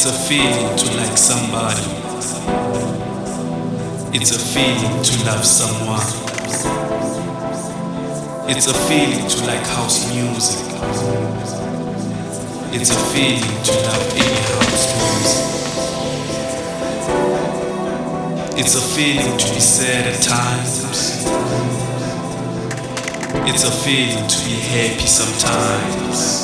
It's a feeling to like somebody. It's a feeling to love someone. It's a feeling to like house music. It's a feeling to love any house music. It's a feeling to be sad at times. It's a feeling to be happy sometimes.